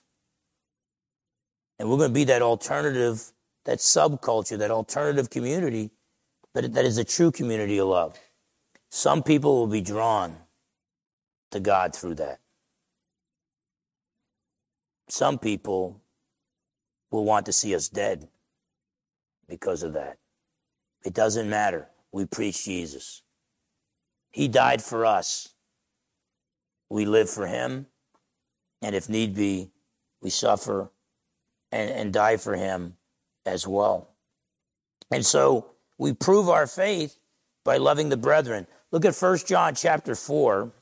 And we're going to be that alternative, that subculture, that alternative community that, that is a true community of love. Some people will be drawn to God through that. Some people will want to see us dead because of that. It doesn't matter. We preach Jesus. He died for us. We live for him. And if need be, we suffer and, and die for him as well. And so we prove our faith by loving the brethren. Look at 1 John chapter 4,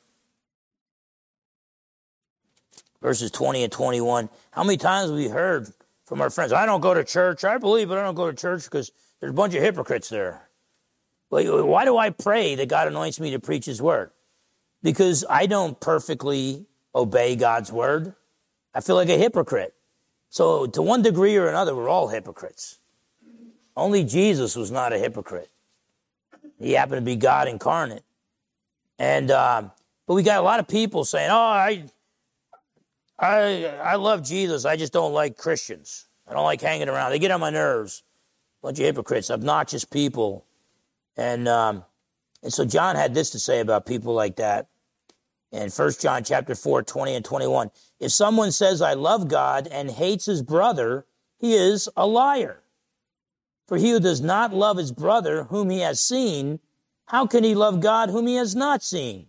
verses 20 and 21. How many times have we heard from our friends, I don't go to church. I believe, but I don't go to church because there's a bunch of hypocrites there. Well, why do I pray that God anoints me to preach his word? Because I don't perfectly obey God's word. I feel like a hypocrite. So, to one degree or another, we're all hypocrites. Only Jesus was not a hypocrite. He happened to be God incarnate. And, uh, but we got a lot of people saying, oh, I, I, I love Jesus. I just don't like Christians. I don't like hanging around. They get on my nerves. Bunch of hypocrites, obnoxious people. And, um, and so John had this to say about people like that in 1 John chapter 4, 20 and 21. If someone says, I love God and hates his brother, he is a liar. For he who does not love his brother whom he has seen, how can he love God whom he has not seen?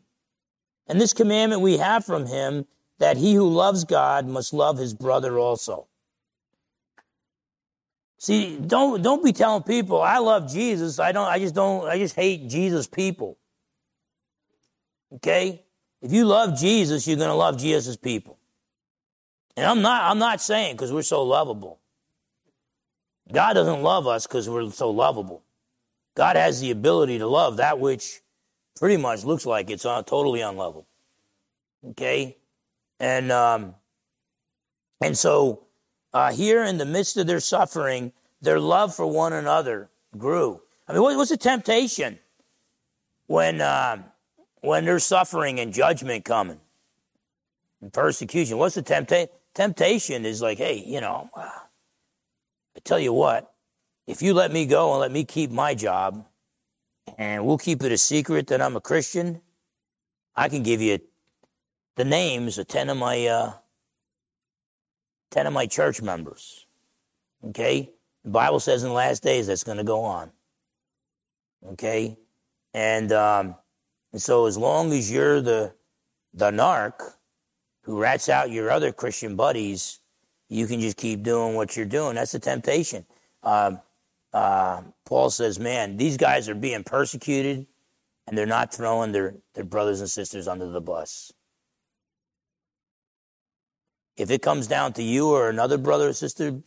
And this commandment we have from him that he who loves God must love his brother also. See, don't don't be telling people I love Jesus. I don't I just don't I just hate Jesus people. Okay? If you love Jesus, you're going to love Jesus' people. And I'm not, I'm not saying because we're so lovable. God doesn't love us because we're so lovable. God has the ability to love that which pretty much looks like it's uh, totally unlovable. Okay? And, um, and so, uh, here in the midst of their suffering, their love for one another grew. I mean, what, what's the temptation when, uh, when there's suffering and judgment coming and persecution? What's the temptation? Temptation is like, hey, you know, uh, I tell you what, if you let me go and let me keep my job, and we'll keep it a secret that I'm a Christian, I can give you the names of ten of my uh, ten of my church members. Okay, the Bible says in the last days that's going to go on. Okay, and um, and so as long as you're the the narc who rats out your other Christian buddies, you can just keep doing what you're doing. That's the temptation. Uh, uh, Paul says, man, these guys are being persecuted and they're not throwing their, their brothers and sisters under the bus. If it comes down to you or another brother or sister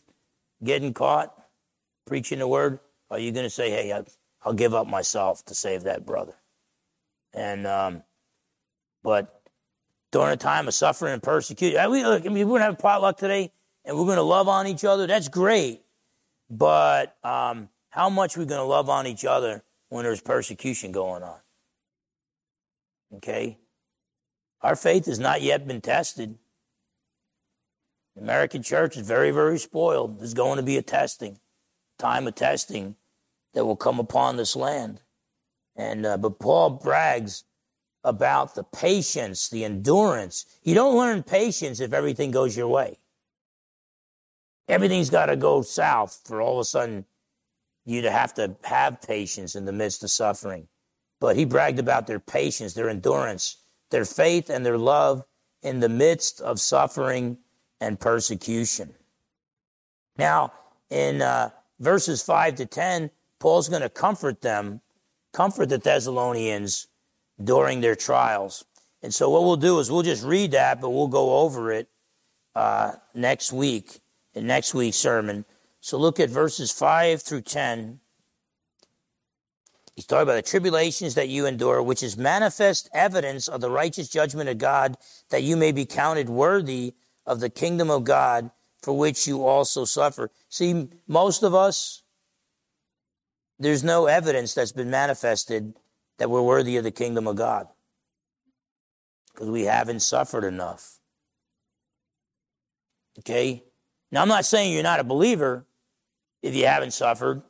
getting caught preaching the word, are you going to say, hey, I'll give up myself to save that brother? And, um, but during a time of suffering and persecution, we, look, I mean, we're going to have potluck today and we're going to love on each other. That's great. But um, how much are we going to love on each other when there's persecution going on? Okay? Our faith has not yet been tested. The American church is very, very spoiled. There's going to be a testing, time of testing that will come upon this land. And uh, but Paul brags about the patience, the endurance. You don't learn patience if everything goes your way. Everything's got to go south for all of a sudden you to have to have patience in the midst of suffering. But he bragged about their patience, their endurance, their faith, and their love in the midst of suffering and persecution. Now, in uh, verses 5 to 10, Paul's going to comfort them, comfort the Thessalonians during their trials. And so, what we'll do is we'll just read that, but we'll go over it uh, next week in next week's sermon. So look at verses 5 through 10. He's talking about the tribulations that you endure, which is manifest evidence of the righteous judgment of God, that you may be counted worthy of the kingdom of God, for which you also suffer. See, most of us, there's no evidence that's been manifested that we're worthy of the kingdom of God because we haven't suffered enough. Okay? Now, I'm not saying you're not a believer if you haven't suffered.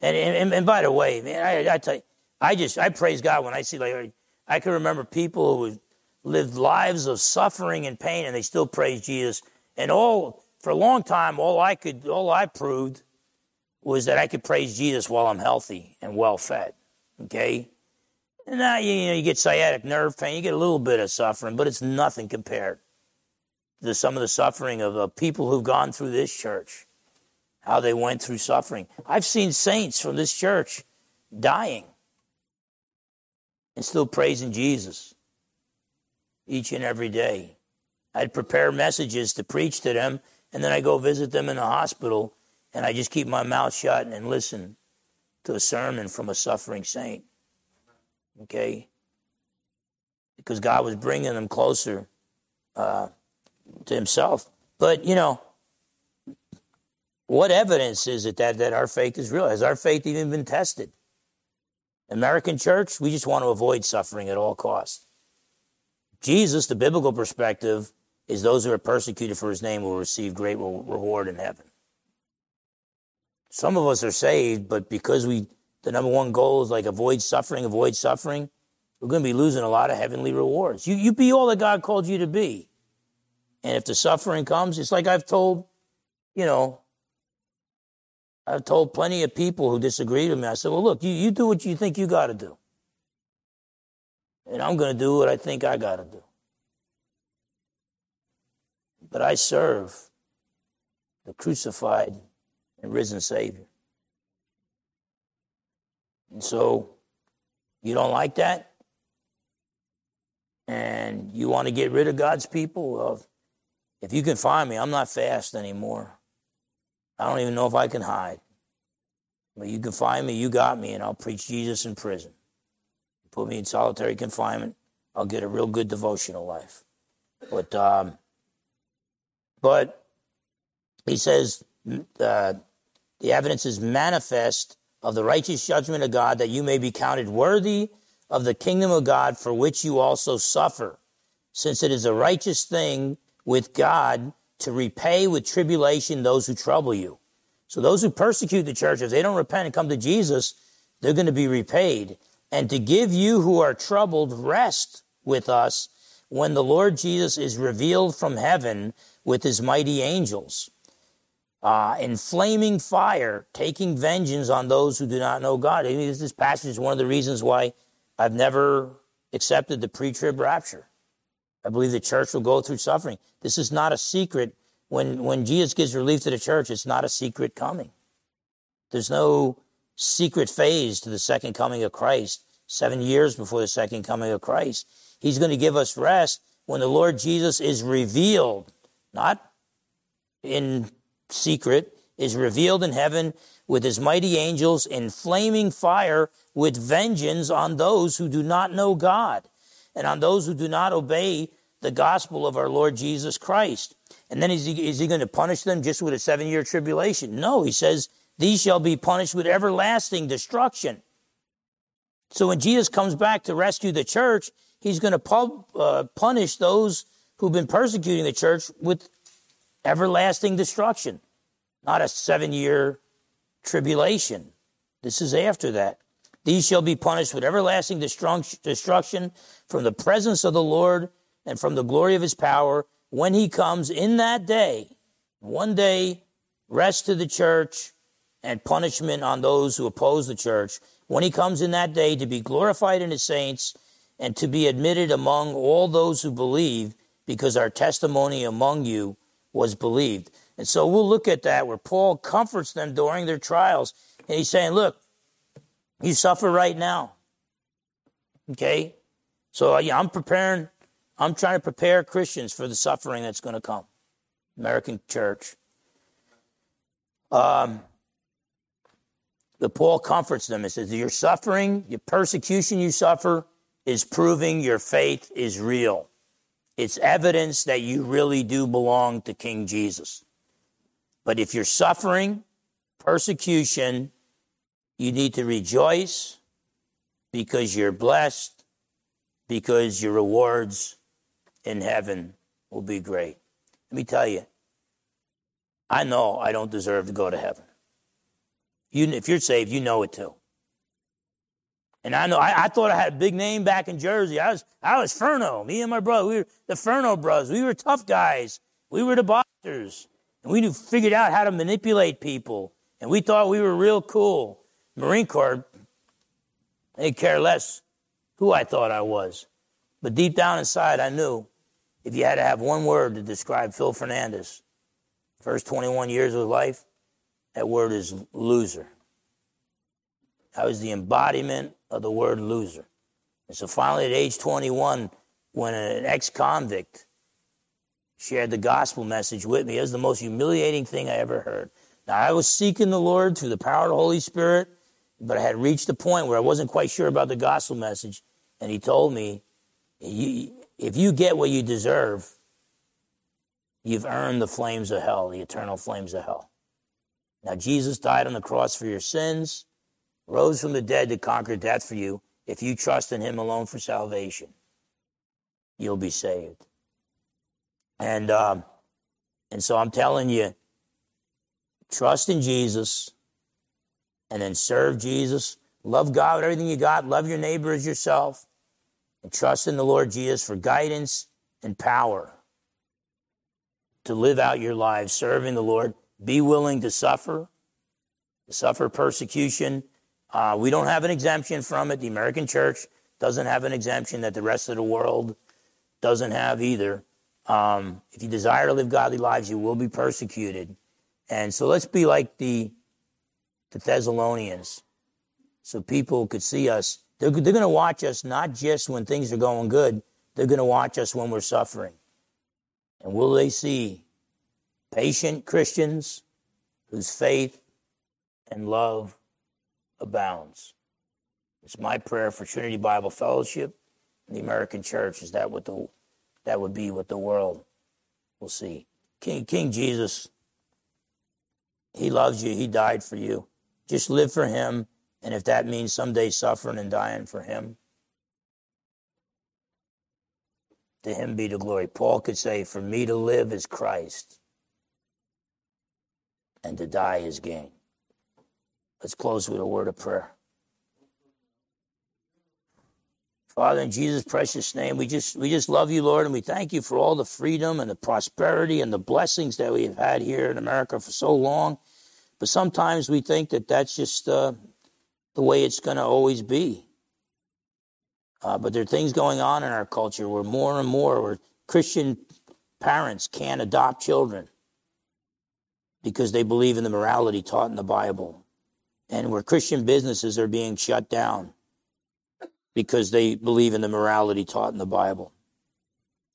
And, and, and by the way, man, I, I tell you, I just, I praise God when I see, like, I can remember people who lived lives of suffering and pain and they still praise Jesus. And all, for a long time, all I could, all I proved was that I could praise Jesus while I'm healthy and well fed. Okay? And now you, you know, you get sciatic nerve pain, you get a little bit of suffering, but it's nothing compared to some of the suffering of, of people who've gone through this church, how they went through suffering. I've seen saints from this church dying and still praising Jesus each and every day. I'd prepare messages to preach to them, and then I go visit them in the hospital, and I just keep my mouth shut and listen to a sermon from a suffering saint. Okay? Because God was bringing them closer uh, to himself. But, you know, what evidence is it that, that our faith is real? Has our faith even been tested? American church, we just want to avoid suffering at all costs. Jesus, the biblical perspective, is those who are persecuted for his name will receive great reward in heaven. Some of us are saved, but because we, the number one goal is like avoid suffering, avoid suffering, we're going to be losing a lot of heavenly rewards. You, you be all that God called you to be. And if the suffering comes, it's like I've told, you know, I've told plenty of people who disagreed with me. I said, well, look, you, you do what you think you got to do. And I'm going to do what I think I got to do. But I serve the crucified and risen Savior. And so, you don't like that? And you want to get rid of God's people? Well, If you can find me, I'm not fast anymore. I don't even know if I can hide. But you can find me, you got me, and I'll preach Jesus in prison. Put me in solitary confinement, I'll get a real good devotional life. But um, but he says uh, the evidence is manifest of the righteous judgment of God that you may be counted worthy of the kingdom of God for which you also suffer, since it is a righteous thing with God to repay with tribulation those who trouble you. So those who persecute the church, if they don't repent and come to Jesus, they're going to be repaid. And to give you who are troubled rest with us when the Lord Jesus is revealed from heaven with his mighty angels. Uh, in flaming fire, taking vengeance on those who do not know God. I mean, this passage is one of the reasons why I've never accepted the pre trib rapture. I believe the church will go through suffering. This is not a secret. When, when Jesus gives relief to the church, it's not a secret coming. There's no secret phase to the second coming of Christ, seven years before the second coming of Christ. He's going to give us rest when the Lord Jesus is revealed, not in secret, is revealed in heaven with his mighty angels in flaming fire with vengeance on those who do not know God and on those who do not obey the gospel of our Lord Jesus Christ. And then is he, is he going to punish them just with a seven year tribulation? No, he says, these shall be punished with everlasting destruction. So when Jesus comes back to rescue the church, he's going to uh, punish those who've been persecuting the church with everlasting destruction, not a seven year tribulation. This is after that. These shall be punished with everlasting destruction from the presence of the Lord and from the glory of his power when he comes in that day. One day, rest to the church and punishment on those who oppose the church. When he comes in that day to be glorified in his saints and to be admitted among all those who believe, because our testimony among you was believed. And so we'll look at that where Paul comforts them during their trials. And he's saying, look, you suffer right now. Okay? So yeah, I'm preparing, I'm trying to prepare Christians for the suffering that's going to come. American church. Um, the Paul comforts them and says, Your suffering, your persecution you suffer is proving your faith is real. It's evidence that you really do belong to King Jesus. But if you're suffering persecution, you need to rejoice because you're blessed, because your rewards in heaven will be great. Let me tell you, I know I don't deserve to go to heaven. You, if you're saved, you know it too. And I know I, I, thought I had a big name back in Jersey. I was I was Furno. Me and my brother, we were the Furno brothers. We were tough guys. We were the boxers. And we knew, figured out how to manipulate people. And we thought we were real cool. Marine Corps, they care less who I thought I was. But deep down inside, I knew if you had to have one word to describe Phil Fernandes, first 21 years of life, that word is loser. I was the embodiment of the word loser. And so finally, at age 21, when an ex convict shared the gospel message with me, it was the most humiliating thing I ever heard. Now, I was seeking the Lord through the power of the Holy Spirit, but I had reached a point where I wasn't quite sure about the gospel message. And he told me, if you get what you deserve, you've earned the flames of hell, the eternal flames of hell. Now, Jesus died on the cross for your sins rose from the dead to conquer death for you. If you trust in him alone for salvation, you'll be saved. And, um, and so I'm telling you, trust in Jesus and then serve Jesus. Love God with everything you got. Love your neighbor as yourself. And trust in the Lord Jesus for guidance and power to live out your lives serving the Lord. Be willing to suffer, to suffer persecution uh, we don't have an exemption from it. The American church doesn't have an exemption that the rest of the world doesn't have either. Um, if you desire to live godly lives, you will be persecuted. And so let's be like the, the Thessalonians. So people could see us. They're, they're going to watch us not just when things are going good, they're going to watch us when we're suffering. And will they see patient Christians whose faith and love abounds? It's my prayer for Trinity Bible Fellowship and the American Church. Is that what the that would be what the world will see? King King Jesus, He loves you. He died for you. Just live for Him, and if that means someday suffering and dying for Him, to Him be the glory. Paul could say, "For me to live is Christ, and to die is gain." Let's close with a word of prayer. Father, in Jesus' precious name, we just we just love you, Lord, and we thank you for all the freedom and the prosperity and the blessings that we have had here in America for so long. But sometimes we think that that's just uh, the way it's going to always be. Uh, but there are things going on in our culture where more and more where Christian parents can't adopt children because they believe in the morality taught in the Bible, and where Christian businesses are being shut down because they believe in the morality taught in the Bible.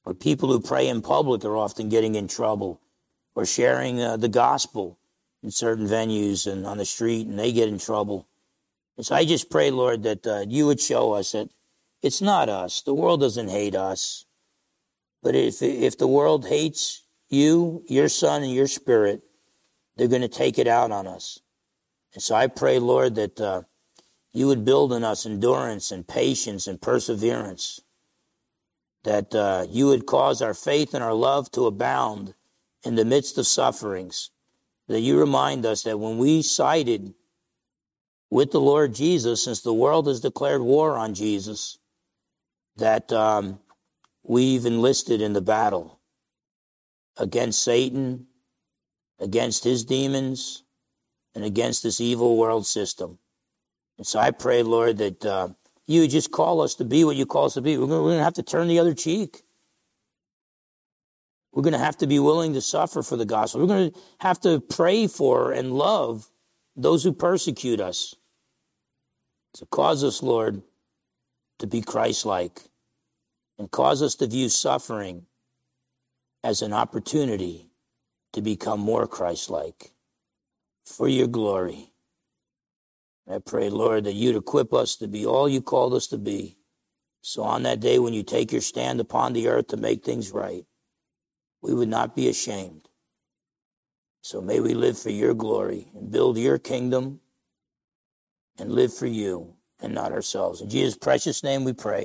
Or people who pray in public are often getting in trouble or sharing uh, the gospel in certain venues and on the street and they get in trouble. And so I just pray, Lord, that uh, you would show us that it's not us. The world doesn't hate us. But if, if the world hates you, your son, and your spirit, they're going to take it out on us. And so I pray, Lord, that uh, you would build in us endurance and patience and perseverance, that uh, you would cause our faith and our love to abound in the midst of sufferings, that you remind us that when we sided with the Lord Jesus, since the world has declared war on Jesus, that um, we've enlisted in the battle against Satan, against his demons, and against this evil world system. And so I pray, Lord, that uh, you just call us to be what you call us to be. We're going to have to turn the other cheek. We're going to have to be willing to suffer for the gospel. We're going to have to pray for and love those who persecute us. So cause us, Lord, to be Christ like and cause us to view suffering as an opportunity to become more Christ like for your glory. I pray, Lord, that you'd equip us to be all you called us to be. So on that day when you take your stand upon the earth to make things right, we would not be ashamed. So may we live for your glory and build your kingdom and live for you and not ourselves. In Jesus' precious name we pray.